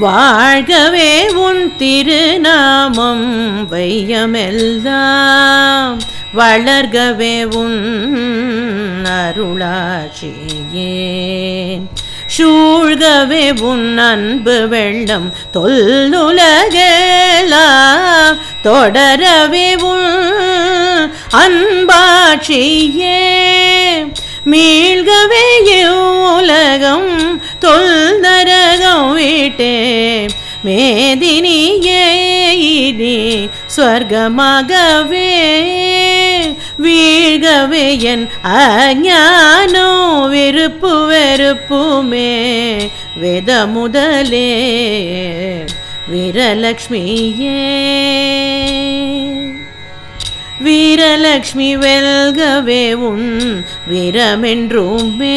வாழ்கவே உன் திருநாமம் வையமெல்லாம். வளர்கவே உன் அருளாட்சியே. சூழ்கவே உன் அன்பு வெள்ளம் தொல்லுலகெல்லாம் தொடரவே உன் அன்பாட்சியே. மீள்கவே உலகம் தொல்தரகம் வீட்டே. மேதினியே இனி ஸ்வர்கமாகவே. வீழ்கவே என் அஞ்ஞானோ வெறுப்பு வெறுப்புமே. வெத முதலே வீரலக்ஷ்மியே. வீரலக்ஷ்மி வெல்கவே உன் வீரமென்றுமே.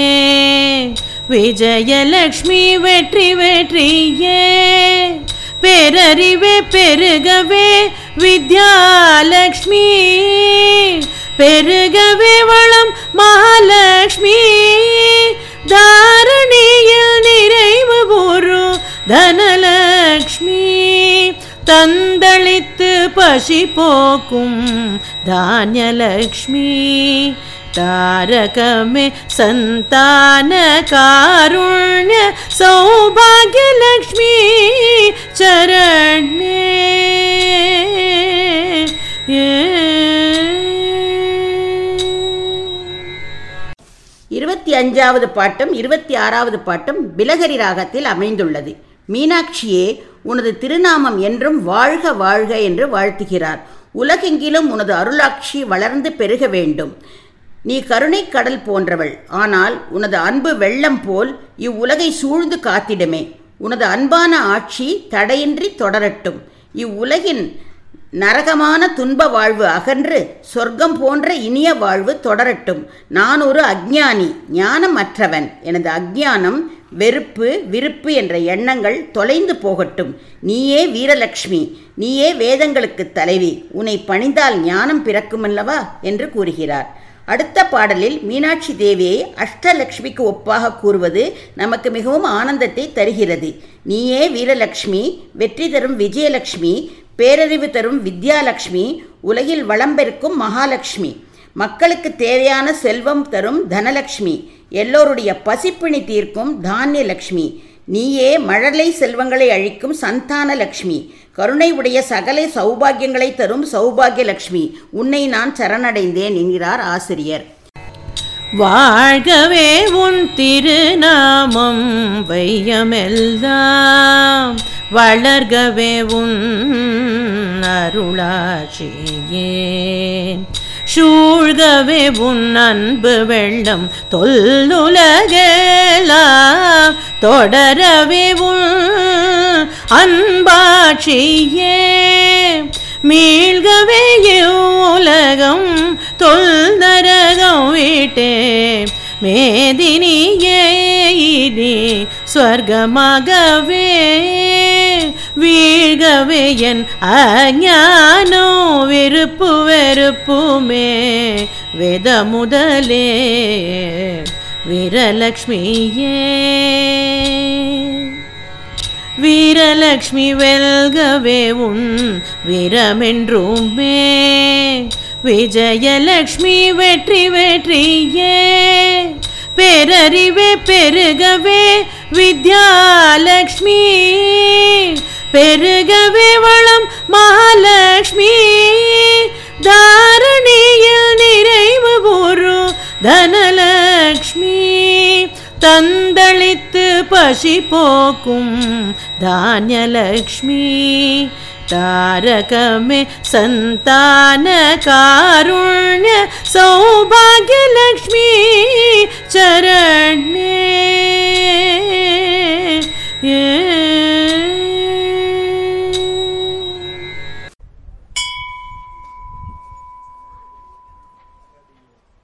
விஜயலக்ஷ்மி வெற்றி வெற்றியே. பேரறிவே பெருகவே வித்யாலக்ஷ்மி. பெருகவே வளம் மகாலக்ஷ்மி. தாரணியில் நிறைவு ஒரு தனலக்ஷ்மி. தந்தளித்து பசி போக்கும் தானியலக்ஷ்மி. தாரகமே சந்தான காருண்ய சௌபாகியலக்ஷ்மி சரண்யே. இருபத்தி அஞ்சாவது பாட்டும் இருபத்தி ஆறாவது பாட்டும் பிலகரி ராகத்தில் அமைந்துள்ளது. மீனாட்சியே உனது திருநாமம் என்றும் வாழ்க வாழ்க என்று வாழ்த்துகிறார். உலகெங்கிலும் உனது அருளாட்சி வளர்ந்து பெருக வேண்டும். நீ கருணை கடல் போன்றவள். ஆனால் உனது அன்பு வெள்ளம் போல் இவ்வுலகை சூழ்ந்து காத்திடுமே. உனது அன்பான ஆட்சி தடையின்றி தொடரட்டும். இவ்வுலகின் நரகமான துன்ப வாழ்வு அகன்று சொர்க்கம் போன்ற இனிய வாழ்வு தொடரட்டும். நான் ஒரு அஜ்ஞானி ஞானமற்றவன். எனது அஜ்ஞானம் வெறுப்பு விருப்பு என்ற எண்ணங்கள் தொலைந்து போகட்டும். நீயே வீரலக்ஷ்மி நீயே வேதங்களுக்கு தலைவி. உன்னை பணிந்தால் ஞானம் பிறக்குமல்லவா? என்று கூறுகிறார். அடுத்த பாடலில் மீனாட்சி தேவியை அஷ்டலக்ஷ்மிக்கு ஒப்பாக கூறுவது நமக்கு மிகவும் ஆனந்தத்தை தருகிறது. நீயே வீரலக்ஷ்மி வெற்றி தரும் விஜயலக்ஷ்மி பேரறிவு தரும் வித்யாலக்ஷ்மி உலகில் வளம் பெருக்கும் மகாலட்சுமி மக்களுக்கு தேவையான செல்வம் தரும் தனலக்ஷ்மி. எல்லோருடைய பசிப்பிணி தீர்க்கும் தானியலக்ஷ்மி. நீயே மழலை செல்வங்களை அழிக்கும் சந்தான லக்ஷ்மி கருணை உடைய சகல சௌபாகியங்களை தரும் சௌபாகியலக்ஷ்மி. உன்னை நான் சரணடைந்தேன் என்கிறார் ஆசிரியர். வாழ்கவே உன் திருநாமம் வையமெல்லாம். வளர்கவே உன் அருளாட்சியே. சூழ்கவே உன் அன்பு வெள்ளம் தொல்லுலகெல்லாம் தொடரவே உன் அன்பாட்சியே. மீள்கவே உலகம் தொல் நரகம் வீட்டே. மேதினியே இனி ஸ்வர்கமாகவே வீழ்கவே என் அஞ்ஞானோ விருப்பு வெறுப்புமே. வேத முதலே வீரலக்ஷ்மியே. வீரலக்ஷ்மி வெல்கவே உன் வீரமென்றுமே. விஜயலக்ஷ்மி வெற்றி வெற்றியே. பேரறிவே பெருகவே வித்யாலக்ஷ்மி. பெருகவே வளம் மகாலட்சுமி தாரணியில் நிறைவு ஒரு தனலக்ஷ்மி. தந்தளித்து பசி போக்கும் தானியலக்ஷ்மி. தாரகமே சந்தான காருண்ய சௌபாகியலக்ஷ்மி சரணே